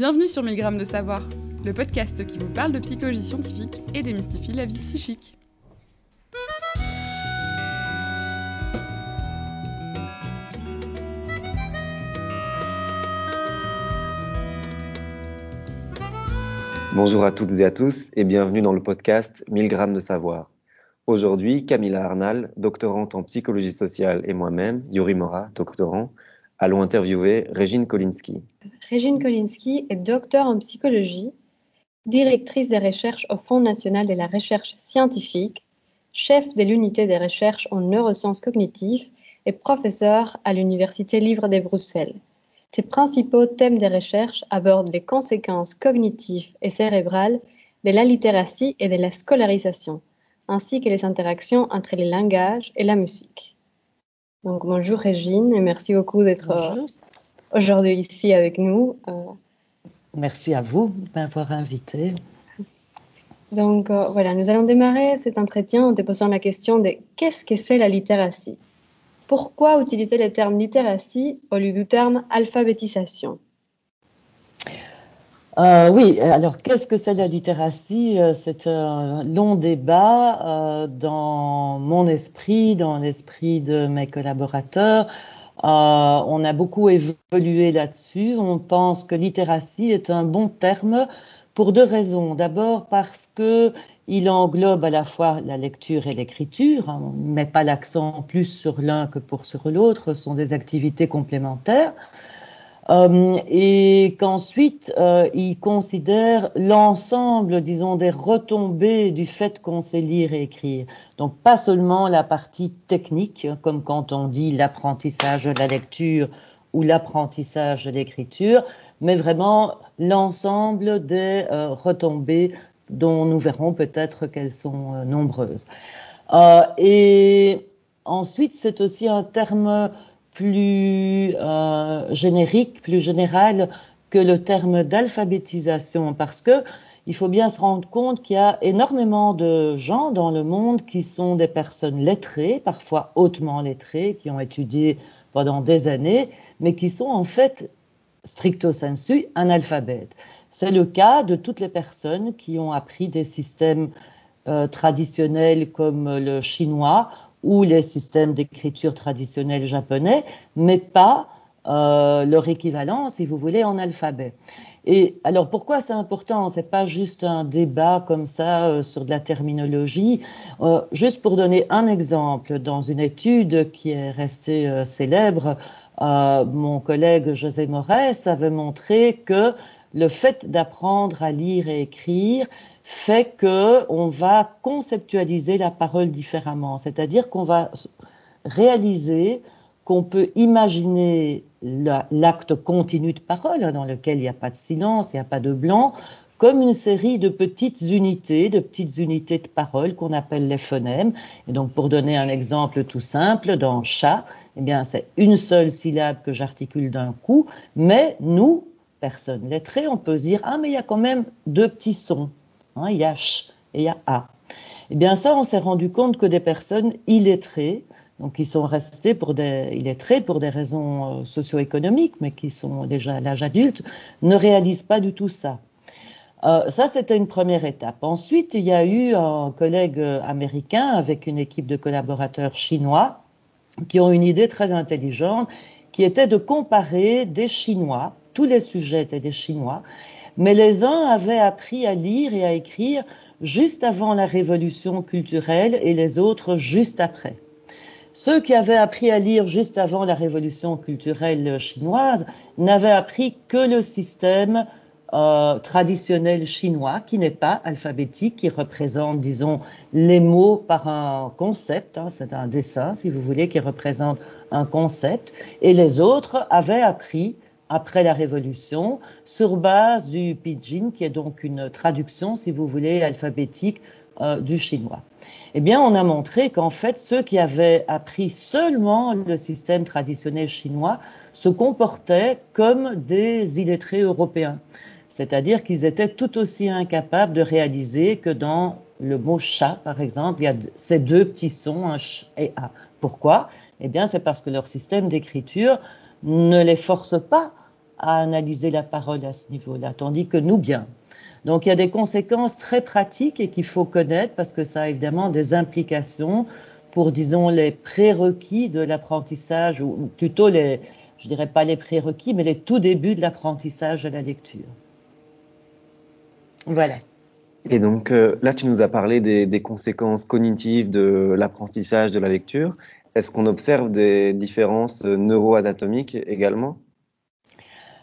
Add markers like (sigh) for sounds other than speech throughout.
Bienvenue sur 1000 grammes de savoir, le podcast qui vous parle de psychologie scientifique et démystifie la vie psychique. Bonjour à toutes et à tous et bienvenue dans le podcast 1000 grammes de savoir. Aujourd'hui, Camilla Arnal, doctorante en psychologie sociale et moi-même, Yuri Mora, doctorant, allons interviewer Régine Kolinski. Régine Kolinski est docteur en psychologie, directrice des recherches au Fonds national de la recherche scientifique, chef de l'unité des recherches en neurosciences cognitives et professeure à l'Université libre de Bruxelles. Ses principaux thèmes de recherche abordent les conséquences cognitives et cérébrales de la littératie et de la scolarisation, ainsi que les interactions entre les langages et la musique. Donc bonjour Régine et merci beaucoup d'être euh, aujourd'hui ici avec nous. Euh. Merci à vous de m'avoir invité. Donc euh, voilà, nous allons démarrer cet entretien en te posant la question de qu'est-ce que c'est la littératie? Pourquoi utiliser le terme littératie au lieu du terme alphabétisation? Euh, oui, alors qu'est-ce que c'est la littératie euh, C'est un long débat euh, dans mon esprit, dans l'esprit de mes collaborateurs. on a beaucoup évolué là-dessus. On pense que littératie est un bon terme pour deux raisons. D'abord parce que il englobe à la fois la lecture et l'écriture. On ne met pas l'accent plus sur l'un que pour sur l'autre. Ce sont des activités complémentaires. Euh, et qu'ensuite euh, il considère l'ensemble, disons, des retombées du fait qu'on sait lire et écrire. Donc pas seulement la partie technique, comme quand on dit l'apprentissage de la lecture ou l'apprentissage de l'écriture, mais vraiment l'ensemble des euh, retombées dont nous verrons peut-être qu'elles sont euh, nombreuses. Et ensuite, c'est aussi un terme plus euh, générique, plus général que le terme d'alphabétisation, parce que il faut bien se rendre compte qu'il y a énormément de gens dans le monde qui sont des personnes lettrées, parfois hautement lettrées, qui ont étudié pendant des années, mais qui sont en fait stricto sensu analphabètes. C'est le cas de toutes les personnes qui ont appris des systèmes euh, traditionnels comme le chinois ou les systèmes d'écriture traditionnels japonais, mais pas euh, leur équivalent, si vous voulez, en alphabet. Et alors pourquoi c'est important? C'est pas juste un débat comme ça euh, sur de la terminologie. Euh, juste pour donner un exemple, dans une étude qui est restée célèbre, mon collègue José Morès avait montré que le fait d'apprendre à lire et écrire fait que on va conceptualiser la parole différemment, c'est-à-dire qu'on va réaliser qu'on peut imaginer l'acte continu de parole hein, dans lequel il n'y a pas de silence, il n'y a pas de blanc, comme une série de petites unités, de petites unités de parole qu'on appelle les phonèmes. Et donc, pour donner un exemple tout simple, dans chat, eh bien, c'est une seule syllabe que j'articule d'un coup, mais nous, personnes lettrées, on peut se dire, ah, mais il y a quand même deux petits sons. Hein, il y a ch et il y a a. Eh bien, ça, on s'est rendu compte que des personnes illettrées, donc qui sont restées pour des pour des raisons euh, socio-économiques, mais qui sont déjà à l'âge adulte, ne réalisent pas du tout ça. Euh, ça, c'était une première étape. Ensuite, il y a eu un collègue américain avec une équipe de collaborateurs chinois qui ont une idée très intelligente, qui était de comparer des Chinois, tous les sujets étaient des Chinois, mais les uns avaient appris à lire et à écrire juste avant la révolution culturelle et les autres juste après. Ceux qui avaient appris à lire juste avant la révolution culturelle chinoise n'avaient appris que le système euh, traditionnel chinois qui n'est pas alphabétique, qui représente, disons, les mots par un concept, hein, c'est un dessin, si vous voulez, qui représente un concept, et les autres avaient appris après la Révolution, sur base du pidgin, qui est donc une traduction, si vous voulez, alphabétique euh, du chinois. Eh bien, on a montré qu'en fait, ceux qui avaient appris seulement le système traditionnel chinois se comportaient comme des illettrés européens. C'est-à-dire qu'ils étaient tout aussi incapables de réaliser que dans le mot chat, par exemple, il y a ces deux petits sons, un ch et a. Pourquoi? Eh bien, c'est parce que leur système d'écriture ne les force pas à analyser la parole à ce niveau-là, tandis que nous, bien. Donc il y a des conséquences très pratiques et qu'il faut connaître parce que ça a évidemment des implications pour, disons, les prérequis de l'apprentissage, ou plutôt les, je dirais pas les prérequis, mais les tout débuts de l'apprentissage de la lecture. Voilà. Et donc euh, là, tu nous as parlé des, des conséquences cognitives de l'apprentissage de la lecture. Est-ce qu'on observe des différences neuroanatomiques également?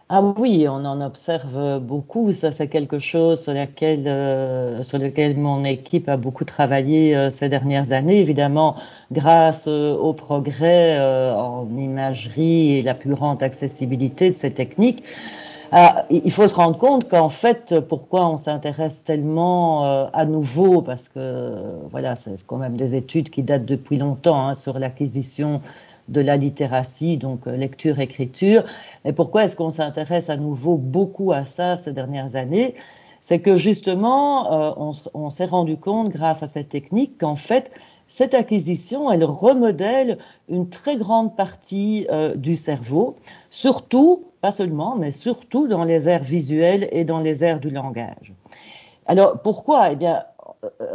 Ah oui, on en observe beaucoup. Ça, c'est quelque chose sur, laquelle, euh, sur lequel mon équipe a beaucoup travaillé euh, ces dernières années. Évidemment, grâce euh, au progrès en imagerie et la plus grande accessibilité de ces techniques. Ah, il faut se rendre compte qu'en fait, pourquoi on s'intéresse tellement à nouveau, parce que voilà, c'est quand même des études qui datent depuis longtemps hein, sur l'acquisition de la littératie, donc euh, lecture, écriture. Et pourquoi est-ce qu'on s'intéresse à nouveau beaucoup à ça ces dernières années? C'est que justement, euh, on, s'est rendu compte, grâce à cette technique, qu'en fait, cette acquisition, elle remodèle une très grande partie euh, du cerveau, surtout, pas seulement, mais surtout dans les aires visuelles et dans les aires du langage. Alors pourquoi? Eh bien,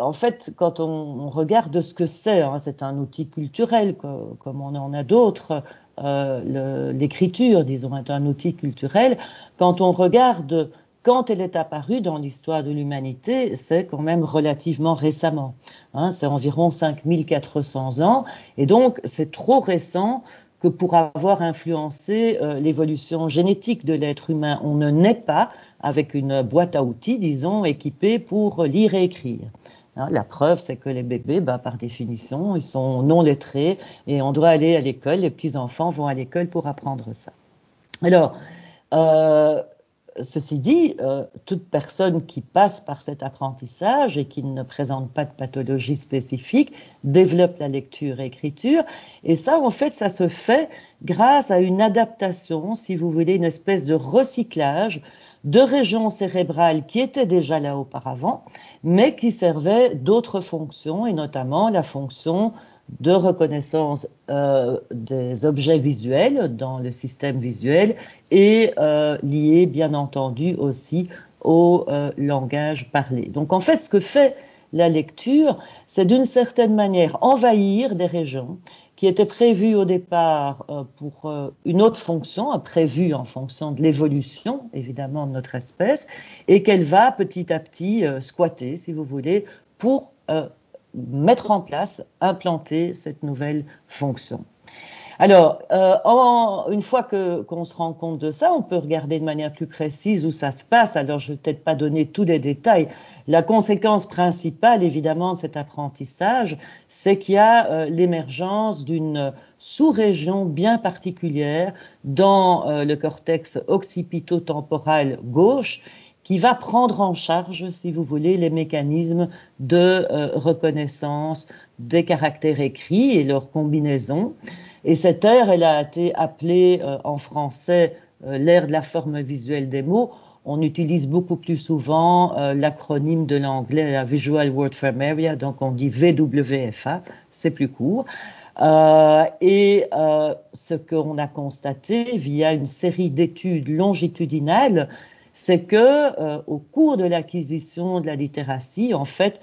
en fait, quand on, regarde ce que c'est, hein, c'est un outil culturel comme on en a d'autres. Euh, l'écriture, disons, est un outil culturel. Quand on regarde quand elle est apparue dans l'histoire de l'humanité, c'est quand même relativement récemment. Hein, c'est environ 5400 ans. Et donc, c'est trop récent que pour avoir influencé euh, l'évolution génétique de l'être humain. On ne naît pas avec une boîte à outils, disons, équipée pour lire et écrire. Hein, la preuve, c'est que les bébés, bah, par définition, ils sont non lettrés et on doit aller à l'école. Les petits-enfants vont à l'école pour apprendre ça. Alors, euh, ceci dit, euh, toute personne qui passe par cet apprentissage et qui ne présente pas de pathologie spécifique développe la lecture et l'écriture. Et ça, en fait, ça se fait grâce à une adaptation, si vous voulez, une espèce de recyclage de régions cérébrales qui étaient déjà là auparavant, mais qui servaient d'autres fonctions, et notamment la fonction de reconnaissance euh, des objets visuels dans le système visuel et euh, liée bien entendu aussi au euh, langage parlé. Donc en fait, ce que fait la lecture, c'est d'une certaine manière envahir des régions qui était prévu au départ euh, pour euh, une autre fonction, prévue en fonction de l'évolution, évidemment, de notre espèce, et qu'elle va petit à petit euh, squatter, si vous voulez, pour mettre en place, implanter cette nouvelle fonction. Alors, euh, une fois qu'on se rend compte de ça, on peut regarder de manière plus précise où ça se passe. Alors, je vais peut-être pas donner tous les détails. La conséquence principale, évidemment, de cet apprentissage, c'est qu'il y a euh, l'émergence d'une sous-région bien particulière dans euh, le cortex occipito-temporal gauche qui va prendre en charge, si vous voulez, les mécanismes de reconnaissance des caractères écrits et leurs combinaisons. Et cette ère, elle a été appelée euh, en français euh, l'ère de la forme visuelle des mots. On utilise beaucoup plus souvent euh, l'acronyme de l'anglais, la Visual Word Frame Area, donc on dit VWFA, c'est plus court. et ce qu'on a constaté via une série d'études longitudinales, c'est que au cours de l'acquisition de la littératie, en fait,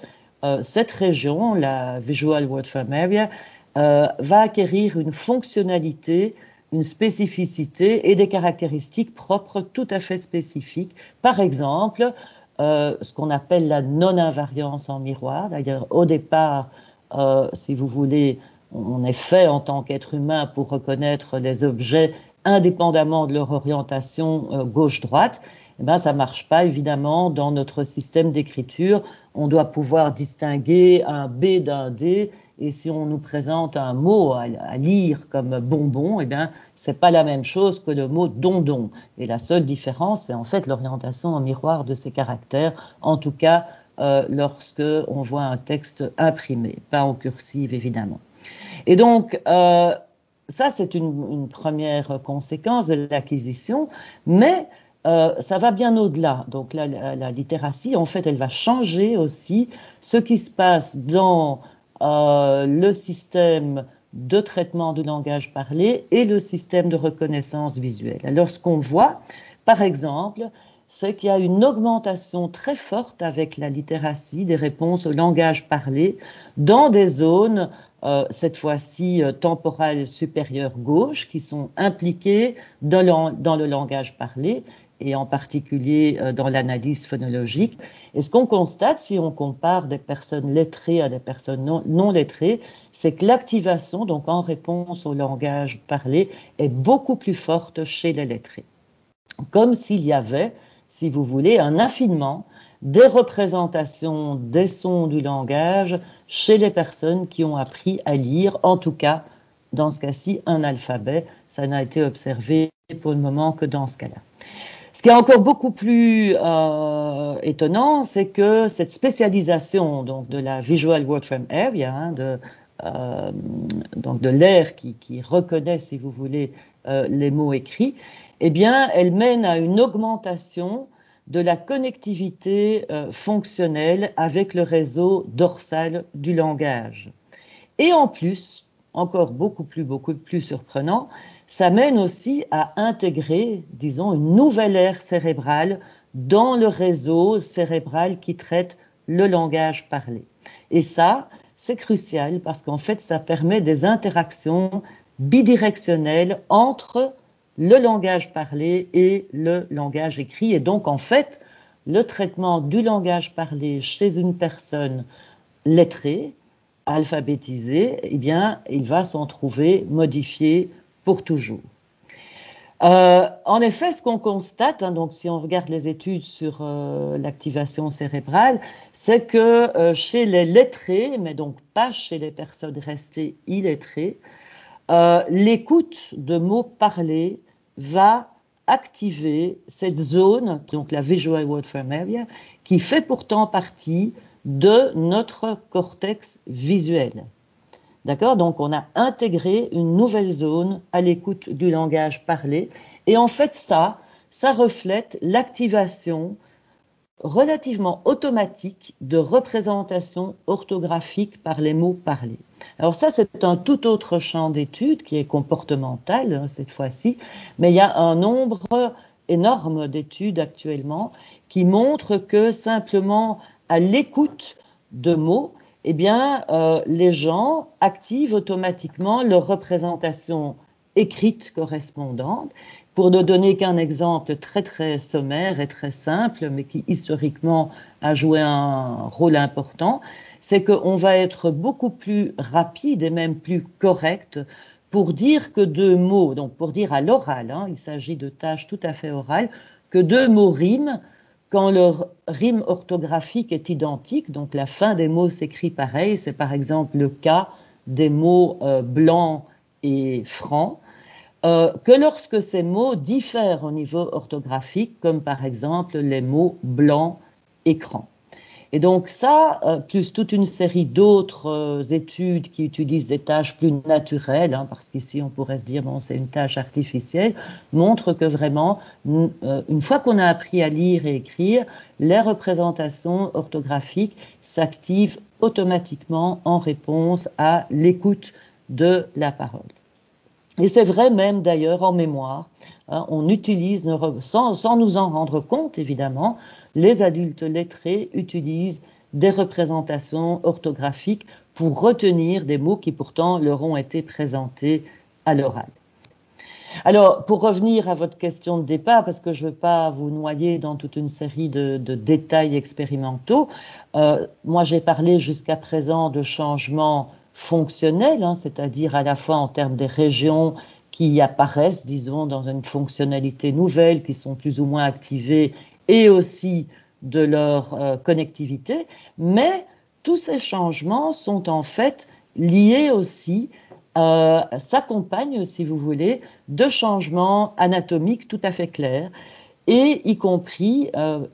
cette région, la Visual Word Frame Area, euh, va acquérir une fonctionnalité, une spécificité et des caractéristiques propres tout à fait spécifiques. Par exemple, euh, ce qu'on appelle la non-invariance en miroir. D'ailleurs, au départ, euh, si vous voulez, on est fait en tant qu'être humain pour reconnaître les objets indépendamment de leur orientation gauche-droite. Eh ben, ça marche pas évidemment dans notre système d'écriture. On doit pouvoir distinguer un B d'un D et si on nous présente un mot à, lire comme bonbon, eh bien, c'est pas la même chose que le mot dondon. Et la seule différence, c'est en fait l'orientation en miroir de ces caractères, en tout cas euh, lorsque on voit un texte imprimé, pas en cursive évidemment. Et donc, euh, ça, c'est une, première conséquence de l'acquisition, mais euh, ça va bien au-delà. Donc la, la, littératie, en fait, elle va changer aussi ce qui se passe dans euh, le système de traitement du langage parlé et le système de reconnaissance visuelle. Alors, ce qu'on voit, Par exemple, c'est qu'il y a une augmentation très forte avec la littératie des réponses au langage parlé dans des zones, euh, cette fois-ci euh, temporales supérieures gauche, qui sont impliquées dans le, dans le langage parlé et en particulier euh, dans l'analyse phonologique. Et ce qu'on constate, si on compare des personnes lettrées à des personnes non, lettrées, c'est que l'activation, donc en réponse au langage parlé, est beaucoup plus forte chez les lettrés. Comme s'il y avait, si vous voulez, un affinement des représentations des sons du langage chez les personnes qui ont appris à lire, en tout cas, dans ce cas-ci, un alphabet. Ça n'a été observé pour le moment que dans ce cas-là. Ce qui est encore beaucoup plus euh, étonnant, c'est que cette spécialisation donc de la Visual Word Frame Area, hein, de, euh, donc de l'air qui, qui, reconnaît, si vous voulez, euh, les mots écrits, eh bien, elle mène à une augmentation de la connectivité euh, fonctionnelle avec le réseau dorsal du langage. Et en plus, encore beaucoup plus, beaucoup plus surprenant, ça mène aussi à intégrer, disons, une nouvelle aire cérébrale dans le réseau cérébral qui traite le langage parlé. Et ça, c'est crucial parce qu'en fait, ça permet des interactions bidirectionnelles entre le langage parlé et le langage écrit. Et donc, en fait, le traitement du langage parlé chez une personne lettrée, alphabétisée, eh bien, il va s'en trouver modifié pour toujours. Euh, en effet, ce qu'on constate, hein, donc si on regarde les études sur euh, l'activation cérébrale, c'est que euh, chez les lettrés, mais donc pas chez les personnes restées illettrées, l'écoute de mots parlés va activer cette zone, donc la Visual Word Frame Area, qui fait pourtant partie de notre cortex visuel. D'accord? Donc on a intégré une nouvelle zone à l'écoute du langage parlé. Et en fait, ça, ça reflète l'activation relativement automatique de représentation orthographique par les mots parlés. Alors ça, c'est un tout autre champ d'étude qui est comportemental hein, cette fois-ci, mais il y a un nombre énorme d'études actuellement qui montrent que simplement à l'écoute de mots, eh bien, euh, les gens activent automatiquement leur représentation écrite correspondante. Pour ne donner qu'un exemple très très sommaire et très simple, mais qui historiquement a joué un rôle important, c'est qu'on va être beaucoup plus rapide et même plus correct pour dire que deux mots, donc pour dire à l'oral, hein, il s'agit de tâches tout à fait orales, que deux mots riment quand leur rime orthographique est identique, donc la fin des mots s'écrit pareil, c'est par exemple le cas des mots euh, blanc et franc, euh, que lorsque ces mots diffèrent au niveau orthographique, comme par exemple les mots blanc, écran. Et donc ça, euh, plus toute une série d'autres euh, études qui utilisent des tâches plus naturelles, hein, parce qu'ici on pourrait se dire bon c'est une tâche artificielle, montrent que vraiment euh, une fois qu'on a appris à lire et écrire, les représentations orthographiques s'activent automatiquement en réponse à l'écoute de la parole. Et c'est vrai même d'ailleurs en mémoire. Hein, on utilise, sans, nous en rendre compte évidemment, les adultes lettrés utilisent des représentations orthographiques pour retenir des mots qui pourtant leur ont été présentés à l'oral. Alors, pour revenir à votre question de départ, parce que je ne veux pas vous noyer dans toute une série de, détails expérimentaux, euh, moi j'ai parlé jusqu'à présent de changements fonctionnels, hein, c'est-à-dire à la fois en termes des régions qui apparaissent, disons, dans une fonctionnalité nouvelle, qui sont plus ou moins activées et aussi de leur euh, connectivité, mais tous ces changements sont en fait liés aussi, euh, s'accompagnent, si vous voulez, de changements anatomiques tout à fait clairs, et y compris, euh,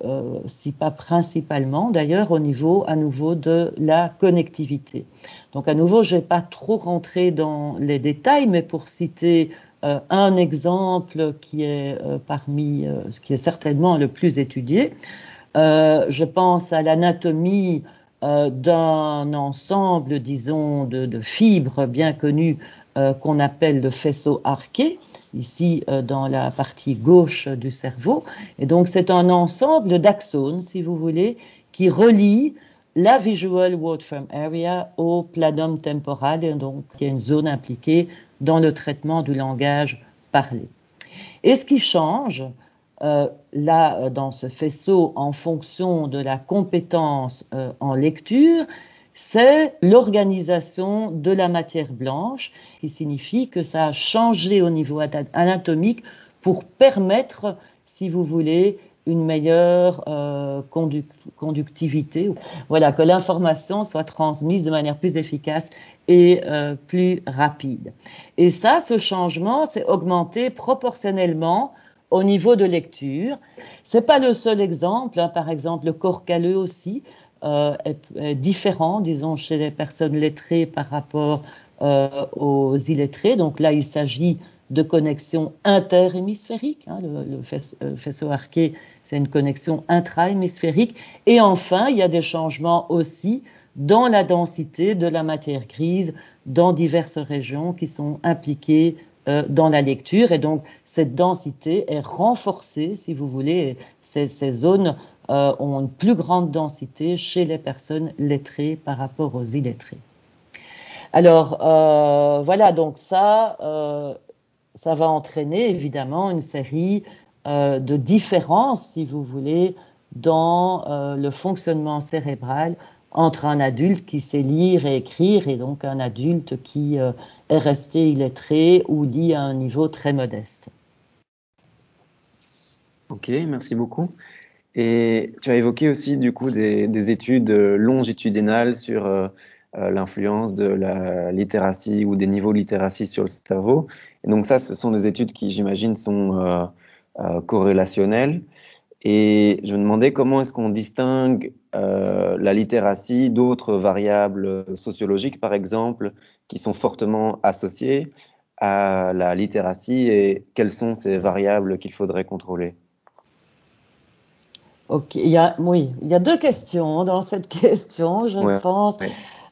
si pas principalement d'ailleurs, au niveau à nouveau de la connectivité. Donc à nouveau, je ne vais pas trop rentrer dans les détails, mais pour citer euh, un exemple qui est euh, parmi, euh, ce qui est certainement le plus étudié. je pense à l'anatomie d'un ensemble, disons, de, fibres bien connues qu'on appelle le faisceau arqué. ici dans la partie gauche du cerveau. Et donc c'est un ensemble d'axones, si vous voulez, qui relie la visual waveform area au planum temporal, et donc y a une zone impliquée dans le traitement du langage parlé. Et ce qui change, euh, là, euh, dans ce faisceau, en fonction de la compétence euh, en lecture, c'est l'organisation de la matière blanche, qui signifie que ça a changé au niveau anatomique pour permettre, si vous voulez, une meilleure conductivité. Voilà, que l'information soit transmise de manière plus efficace et plus rapide. Et ça, ce changement s'est augmenté proportionnellement au niveau de lecture. C'est pas le seul exemple. Hein. Par exemple, le corps calleux aussi euh, est, différent, disons, chez les personnes lettrées par rapport euh, aux illettrés. Donc là, il s'agit de connexions interhémisphériques. Hein. Le, le, faisceau arqué, c'est une connexion intrahémisphérique. Et enfin, il y a des changements aussi dans la densité de la matière grise dans diverses régions qui sont impliquées euh, dans la lecture. Et donc, cette densité est renforcée, si vous voulez. Ces, ces zones euh, ont une plus grande densité chez les personnes lettrées par rapport aux illettrés. Alors, euh, voilà, donc ça, euh, ça va entraîner évidemment une série euh, de différences, si vous voulez, dans euh, le fonctionnement cérébral entre un adulte qui sait lire et écrire et donc un adulte qui euh, est resté illettré ou lit à un niveau très modeste. Ok, merci beaucoup. Et tu as évoqué aussi du coup des, études longitudinales sur l'influence de la littératie ou des niveaux littératie sur le cerveau. Et donc ça, ce sont des études qui, j'imagine, sont corrélationnelles. Et je me demandais comment est-ce qu'on distingue euh, la littératie d'autres variables sociologiques, par exemple, qui sont fortement associées à la littératie et quelles sont ces variables qu'il faudrait contrôler? Ok, il y a, oui, il y a deux questions dans cette (laughs) question, je pense.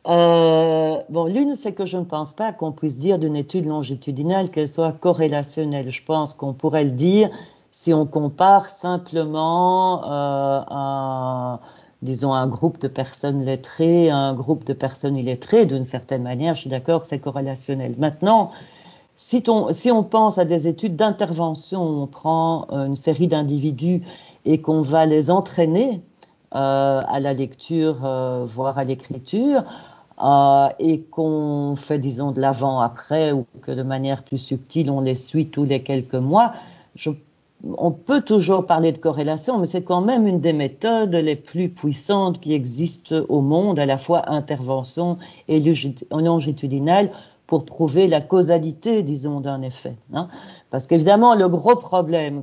Euh, bon, l'une, c'est que je ne pense pas qu'on puisse dire d'une étude longitudinale qu'elle soit corrélationnelle. Je pense qu'on pourrait le dire si on compare simplement euh, un, disons, un groupe de personnes lettrées à un groupe de personnes illettrées, d'une certaine manière, je suis d'accord que c'est corrélationnel. Maintenant, si, on pense à des études d'intervention, on prend euh, une série d'individus et qu'on va les entraîner euh, à la lecture, euh, voire à l'écriture, euh, et qu'on fait, disons, de l'avant-après, ou que de manière plus subtile, on les suit tous les quelques mois, on peut toujours parler de corrélation, mais c'est quand même une des méthodes les plus puissantes qui existent au monde, à la fois intervention et longitudinale, pour prouver la causalité, disons, d'un effet. Hein. Parce qu'évidemment, le gros problème,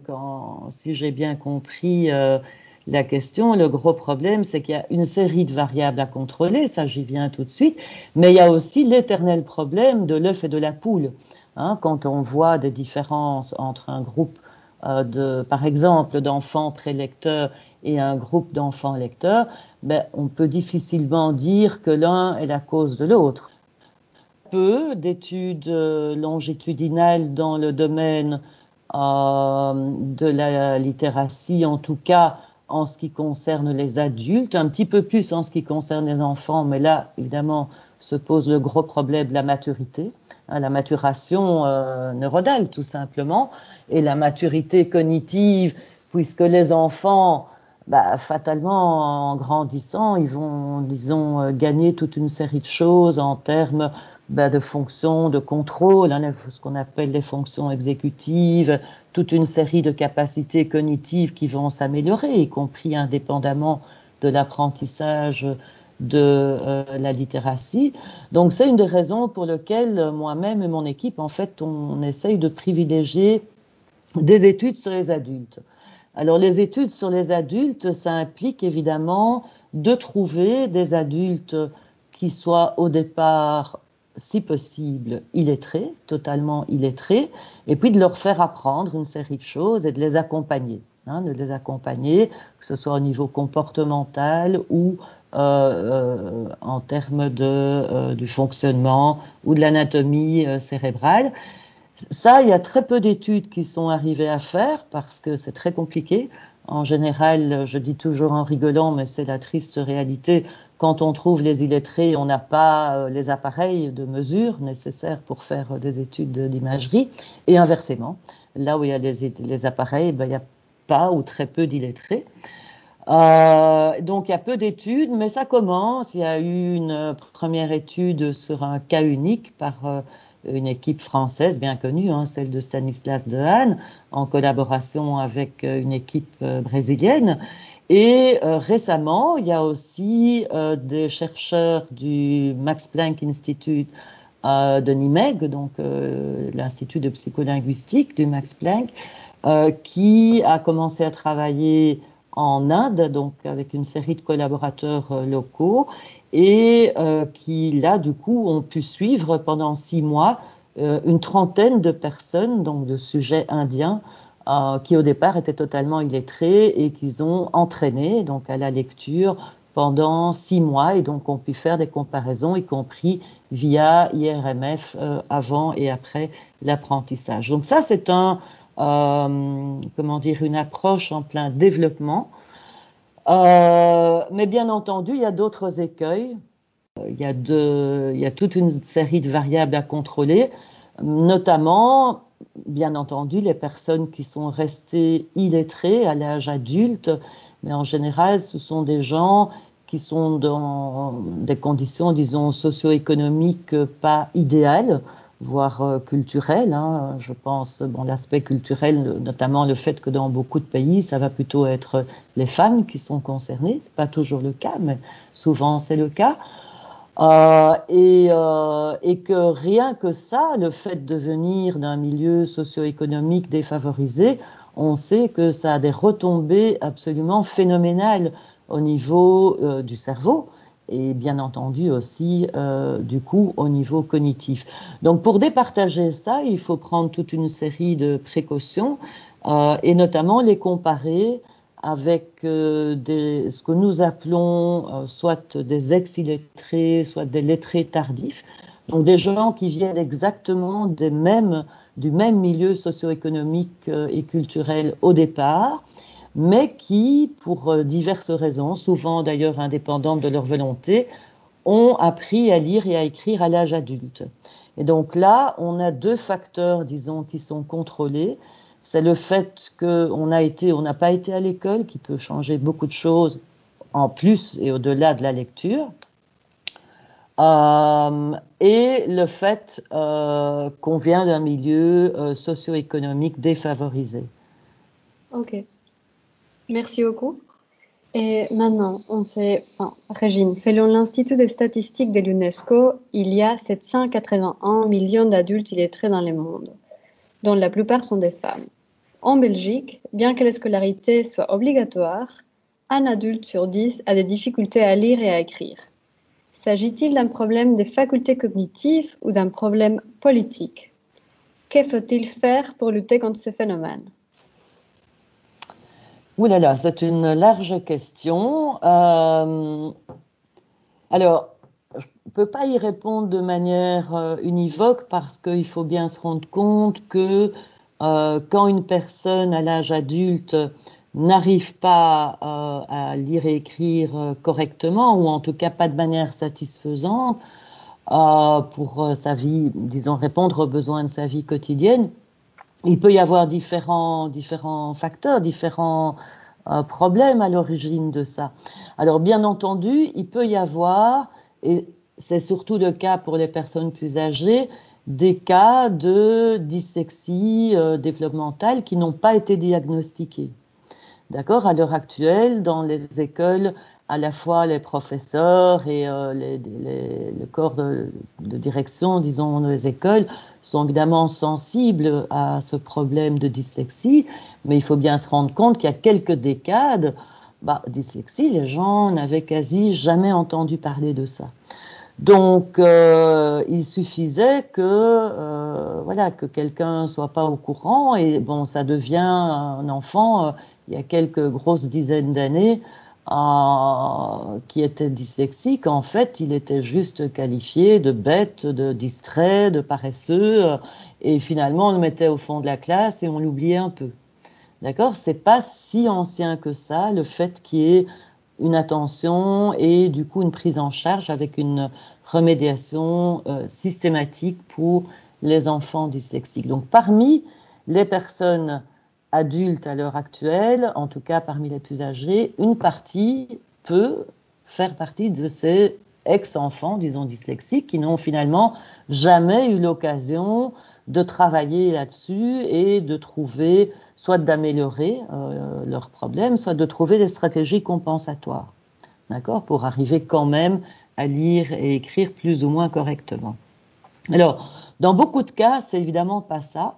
si j'ai bien compris euh, la question, le gros problème, c'est qu'il y a une série de variables à contrôler, ça j'y viens tout de suite, mais il y a aussi l'éternel problème de l'œuf et de la poule. Hein, quand on voit des différences entre un groupe euh, de, par exemple, d'enfants prélecteurs et un groupe d'enfants lecteurs, ben, on peut difficilement dire que l'un est la cause de l'autre. Peu d'études euh, longitudinales dans le domaine euh, de la littératie, en tout cas en ce qui concerne les adultes, un petit peu plus en ce qui concerne les enfants, mais là, évidemment, se pose le gros problème de la maturité, hein, la maturation euh, neuronale tout simplement, et la maturité cognitive, puisque les enfants, bah, fatalement, en grandissant, ils vont, disons, euh, gagner toute une série de choses en termes bah, de fonctions de contrôle, hein, ce qu'on appelle les fonctions exécutives, toute une série de capacités cognitives qui vont s'améliorer, y compris indépendamment de l'apprentissage de euh, la littératie. Donc c'est une des raisons pour lesquelles euh, moi-même et mon équipe, en fait, on essaye de privilégier des études sur les adultes. Alors les études sur les adultes, ça implique évidemment de trouver des adultes qui soient au départ, si possible, illettrés, totalement illettrés, et puis de leur faire apprendre une série de choses et de les accompagner. Hein, de les accompagner, que ce soit au niveau comportemental ou euh, euh, en termes de, euh, du fonctionnement ou de l'anatomie cérébrale. ça, il y a très peu d'études qui sont arrivées à faire parce que c'est très compliqué. En général, je dis toujours en rigolant, mais c'est la triste réalité. Quand on trouve les illettrés, on n'a pas euh, les appareils de mesure nécessaires pour faire des études d'imagerie. Et inversement, là où il y a les, appareils, ben, il n'y a pas ou très peu d'illettrés. Euh, donc il y a peu d'études, mais ça commence. Il y a eu une première étude sur un cas unique par euh, une équipe française bien connue, hein, celle de Stanislas Dehaene, en collaboration avec euh, une équipe euh, brésilienne. Et euh, récemment, il y a aussi des chercheurs du Max Planck Institute de Nimeg, donc l'Institut de psycholinguistique du Max Planck, qui a commencé à travailler en Inde, donc avec une série de collaborateurs locaux, et euh, qui, là, du coup, ont pu suivre pendant six mois euh, une trentaine de personnes, donc de sujets indiens, euh, qui au départ étaient totalement illettrés et qu'ils ont entraînés donc à la lecture pendant six mois et donc on pu faire des comparaisons, y compris via IRMF avant et après l'apprentissage. Donc ça, c'est un, dire, une approche en plein développement euh, mais bien entendu, il y a d'autres écueils. Il y, a il y a toute une série de variables à contrôler, notamment, bien entendu, les personnes qui sont restées illettrées à l'âge adulte, mais en général, ce sont des gens qui sont dans des conditions, disons, socio-économiques pas idéales voire euh, culturel. Hein. Je pense, bon, l'aspect culturel, notamment le fait que dans beaucoup de pays, ça va plutôt être les femmes qui sont concernées. C'est pas toujours le cas, mais souvent c'est le cas. Euh, et, euh, et, que rien que ça, le fait de venir d'un milieu socio-économique défavorisé, on sait que ça a des retombées absolument phénoménales au niveau euh, du cerveau et bien entendu aussi euh, du coup au niveau cognitif. Donc pour départager ça, il faut prendre toute une série de précautions et notamment les comparer avec euh, ce que nous appelons euh, soit des ex-illettrés, soit des lettrés tardifs, donc des gens qui viennent exactement du même milieu socio-économique euh, et culturel au départ, mais qui, pour diverses raisons, souvent d'ailleurs indépendantes de leur volonté, ont appris à lire et à écrire à l'âge adulte. Et donc là, on a deux facteurs, disons, qui sont contrôlés. C'est le fait qu'on a été, on n'a pas été à l'école, qui peut changer beaucoup de choses en plus et au-delà de la lecture. Euh, et le fait euh, qu'on vient d'un milieu euh, socio-économique défavorisé. Ok. Merci beaucoup. Et maintenant, on sait, enfin, Régine, selon l'Institut des statistiques de l'UNESCO, il y a 781 millions d'adultes illettrés dans le monde, dont la plupart sont des femmes. En Belgique, bien que la scolarité soit obligatoire, un adulte sur dix a des difficultés à lire et à écrire. S'agit-il d'un problème des facultés cognitives ou d'un problème politique? Que faut-il faire pour lutter contre ce phénomène? Ouh là là, c'est une large question. Euh, alors, je ne peux pas y répondre de manière euh, univoque parce qu'il faut bien se rendre compte que euh, quand une personne à l'âge adulte n'arrive pas à lire et écrire correctement, ou en tout cas pas de manière satisfaisante pour sa vie, disons, répondre aux besoins de sa vie quotidienne, il peut y avoir différents, différents facteurs, différents euh, problèmes à l'origine de ça. Alors bien entendu, il peut y avoir, et c'est surtout le cas pour les personnes plus âgées, des cas de dyslexie euh, développementale qui n'ont pas été diagnostiqués. D'accord? À l'heure actuelle, dans les écoles, à la fois les professeurs et euh, les, le corps de, de, direction, disons, des écoles, sont évidemment sensibles à ce problème de dyslexie, mais il faut bien se rendre compte qu'il y a quelques décades, bah, dyslexie, les gens n'avaient quasi jamais entendu parler de ça. Donc, euh, il suffisait que, euh, voilà, que quelqu'un soit pas au courant et bon, ça devient un enfant. Euh, il y a quelques grosses dizaines d'années, euh, qui était dyslexique, en fait, il était juste qualifié de bête, de distrait, de paresseux, et finalement on le mettait au fond de la classe et on l'oubliait un peu. D'accord? C'est pas si ancien que ça, le fait qu'il y ait une attention et du coup une prise en charge avec une remédiation euh, systématique pour les enfants dyslexiques. Donc parmi les personnes adultes à l'heure actuelle, en tout cas parmi les plus âgés, une partie peut faire partie de ces ex-enfants, disons dyslexiques, qui n'ont finalement jamais eu l'occasion de travailler là-dessus et de trouver, soit d'améliorer euh, leurs problèmes, soit de trouver des stratégies compensatoires, d'accord, pour arriver quand même à lire et écrire plus ou moins correctement. Alors, dans beaucoup de cas, c'est évidemment pas ça.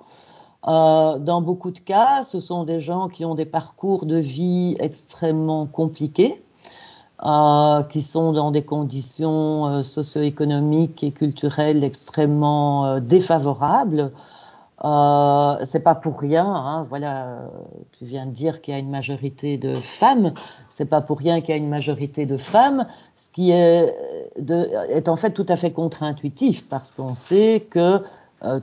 Euh, dans beaucoup de cas, ce sont des gens qui ont des parcours de vie extrêmement compliqués, euh, qui sont dans des conditions socio-économiques et culturelles extrêmement défavorables. Euh, c'est pas pour rien, hein, voilà, tu viens de dire qu'il y a une majorité de femmes, c'est pas pour rien qu'il y a une majorité de femmes, ce qui est, en fait tout à fait contre-intuitif parce qu'on sait que euh,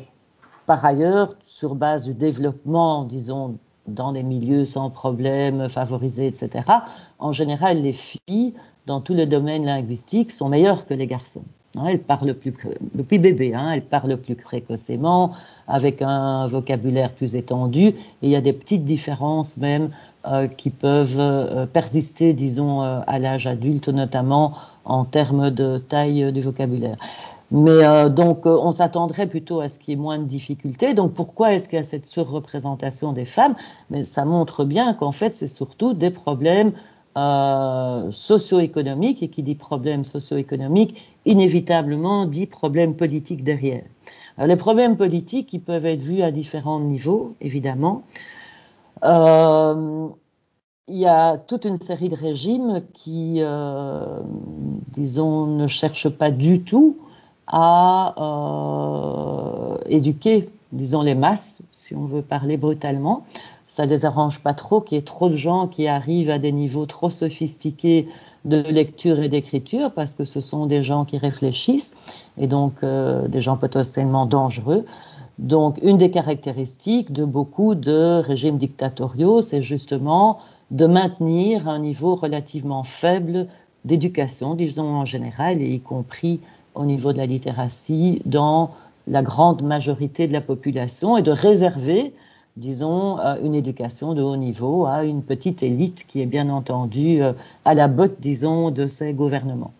par ailleurs, sur base du développement, disons, dans des milieux sans problème, favorisés, etc., en général, les filles, dans tous les domaines linguistiques, sont meilleures que les garçons. Hein, elles parlent plus, depuis bébé, hein, elles parlent plus précocement, avec un vocabulaire plus étendu, il y a des petites différences même euh, qui peuvent euh, persister, disons, euh, à l'âge adulte, notamment en termes de taille du vocabulaire. Mais donc, on s'attendrait plutôt à ce qu'il y ait moins de difficultés. Donc, pourquoi est-ce qu'il y a cette surreprésentation des femmes? Mais ça montre bien qu'en fait, c'est surtout des problèmes euh, socio-économiques. Et qui dit problème socio-économique, inévitablement dit problème politique derrière. Alors, les problèmes politiques, ils peuvent être vus à différents niveaux, évidemment. Euh, il y a toute une série de régimes qui, euh, disons, ne cherchent pas du tout à euh, éduquer, disons, les masses, si on veut parler brutalement. Ça les arrange pas trop qu'il y ait trop de gens qui arrivent à des niveaux trop sophistiqués de lecture et d'écriture, parce que ce sont des gens qui réfléchissent, et donc euh, des gens potentiellement dangereux. Donc, une des caractéristiques de beaucoup de régimes dictatoriaux, c'est justement de maintenir un niveau relativement faible d'éducation, disons en général, et y compris au niveau de la littératie dans la grande majorité de la population et de réserver, disons, euh, une éducation de haut niveau à une petite élite qui est bien entendu euh, à la botte, disons, de ces gouvernements.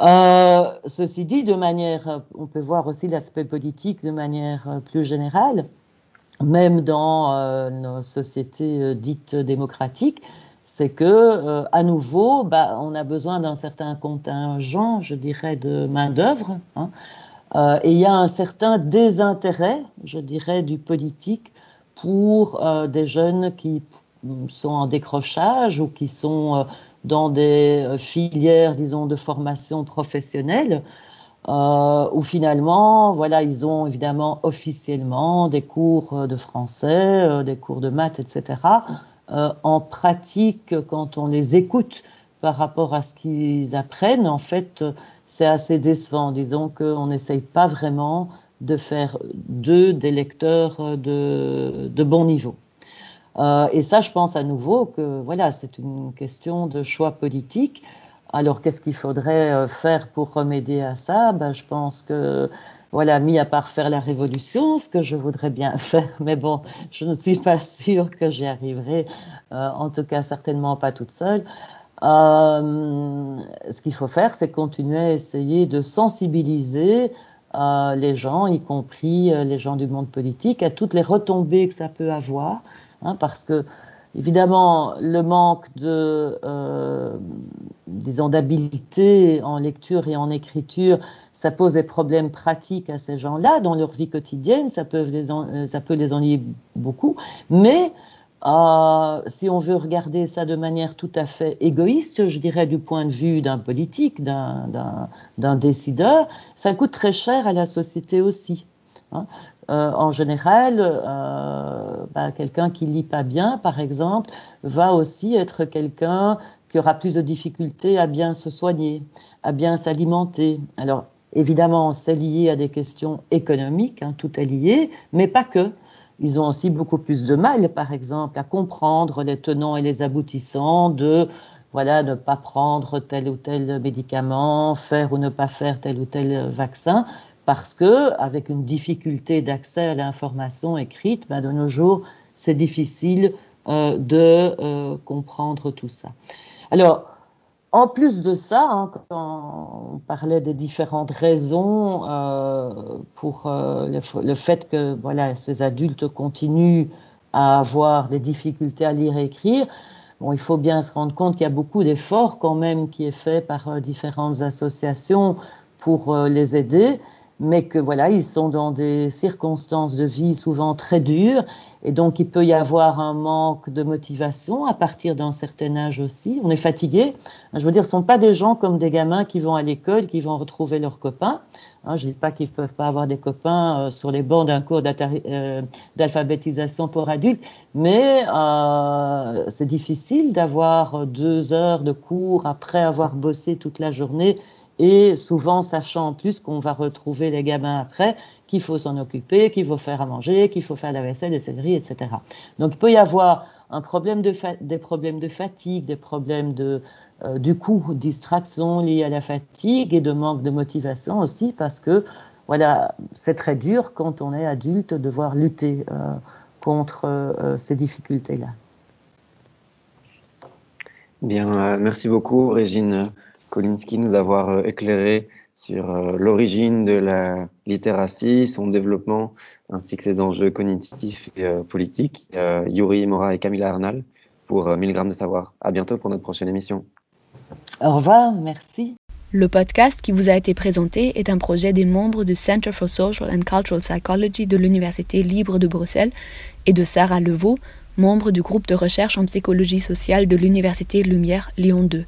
Euh, ceci dit, de manière, on peut voir aussi l'aspect politique de manière plus générale, même dans euh, nos sociétés dites démocratiques, c'est que euh, à nouveau, bah, on a besoin d'un certain contingent, je dirais, de main d'œuvre, hein, euh, et il y a un certain désintérêt, je dirais, du politique pour euh, des jeunes qui sont en décrochage ou qui sont euh, dans des euh, filières, disons, de formation professionnelle. Où finalement, voilà, ils ont évidemment officiellement des cours de français, des cours de maths, etc en pratique, quand on les écoute par rapport à ce qu'ils apprennent, en fait, c'est assez décevant. Disons qu'on n'essaye pas vraiment de faire d'eux des lecteurs de, de bon niveau. Euh, et ça, je pense à nouveau que voilà, c'est une question de choix politique. Alors, qu'est-ce qu'il faudrait euh, faire pour remédier à ça? Ben, Je pense que voilà, mis à part faire la révolution, ce que je voudrais bien (laughs) faire, mais bon, je ne suis pas sûre que j'y arriverai, euh, en tout cas certainement pas toute seule. Euh, ce qu'il faut faire, c'est continuer à essayer de sensibiliser euh, les gens, y compris euh, les gens du monde politique, à toutes les retombées que ça peut avoir, hein, parce que Évidemment, le manque de, euh, disons, d'habileté en lecture et en écriture, ça pose des problèmes pratiques à ces gens-là dans leur vie quotidienne. Ça peut les, ça peut les ennuyer beaucoup. Mais euh, si on veut regarder ça de manière tout à fait égoïste, je dirais du point de vue d'un politique, d'un décideur, ça coûte très cher à la société aussi. Hein. Euh, en général, euh, bah, quelqu'un qui lit pas bien, par exemple, va aussi être quelqu'un qui aura plus de difficultés à bien se soigner, à bien s'alimenter. Alors, évidemment, c'est lié à des questions économiques, hein, tout est lié, mais pas que. Ils ont aussi beaucoup plus de mal, par exemple, à comprendre les tenants et les aboutissants de voilà, ne pas prendre tel ou tel médicament, faire ou ne pas faire tel ou tel vaccin, parce que avec une difficulté d'accès à l'information écrite, ben, de nos jours, c'est difficile euh, de euh, comprendre tout ça. Alors, en plus de ça, hein, quand on parlait des différentes raisons euh, pour euh, le, fait que voilà, ces adultes continuent à avoir des difficultés à lire et écrire, bon, il faut bien se rendre compte qu'il y a beaucoup d'efforts quand même qui est fait par euh, différentes associations pour euh, les aider mais que voilà, ils sont dans des circonstances de vie souvent très dures et donc il peut y avoir un manque de motivation à partir d'un certain âge aussi. On est fatigué. Je veux dire, ce ne sont pas des gens comme des gamins qui vont à l'école, qui vont retrouver leurs copains. Hein, je ne dis pas qu'ils ne peuvent pas avoir des copains euh, sur les bancs d'un cours euh, d'alphabétisation pour adultes, mais euh, c'est difficile d'avoir deux heures de cours après avoir bossé toute la journée et souvent sachant en plus qu'on va retrouver les gamins après, qu'il faut s'en occuper, qu'il faut faire à manger, qu'il faut faire la vaisselle, des céleri, etc. Donc il peut y avoir des problèmes de fatigue, des problèmes de euh, du coup distraction liée à la fatigue et de manque de motivation aussi parce que voilà c'est très dur quand on est adulte de devoir lutter euh, contre euh, ces difficultés là. Bien, merci beaucoup Régine Kolinski nous avoir euh, éclairé sur euh, l'origine de la littératie, son développement, ainsi que ses enjeux cognitifs et euh, politiques. Yuri Mora et Camilla Arnal pour 1000 grammes de savoir. À bientôt pour notre prochaine émission. Au revoir, merci. Le podcast qui vous a été présenté est un projet des membres du Center for Social and Cultural Psychology de l'Université libre de Bruxelles et de Sarah Levaux, membre du groupe de recherche en psychologie sociale de l'Université Lumière Lyon 2.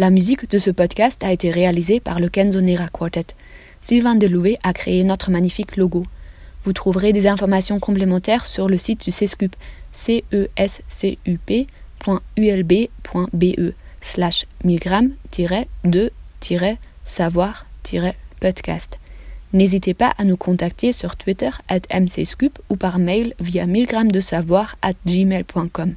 La musique de ce podcast a été réalisée par le Kenzonera Quartet. Sylvain Deloué a créé notre magnifique logo. Vous trouverez des informations complémentaires sur le site du CESCUP, cescup.ulb.be slash 1000-de-savoir-podcast. N'hésitez pas à nous contacter sur Twitter at mcscup ou par mail via 1000 de savoir at gmail.com.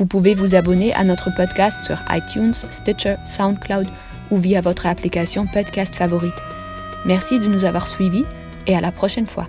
Vous pouvez vous abonner à notre podcast sur iTunes, Stitcher, SoundCloud ou via votre application podcast favorite. Merci de nous avoir suivis et à la prochaine fois.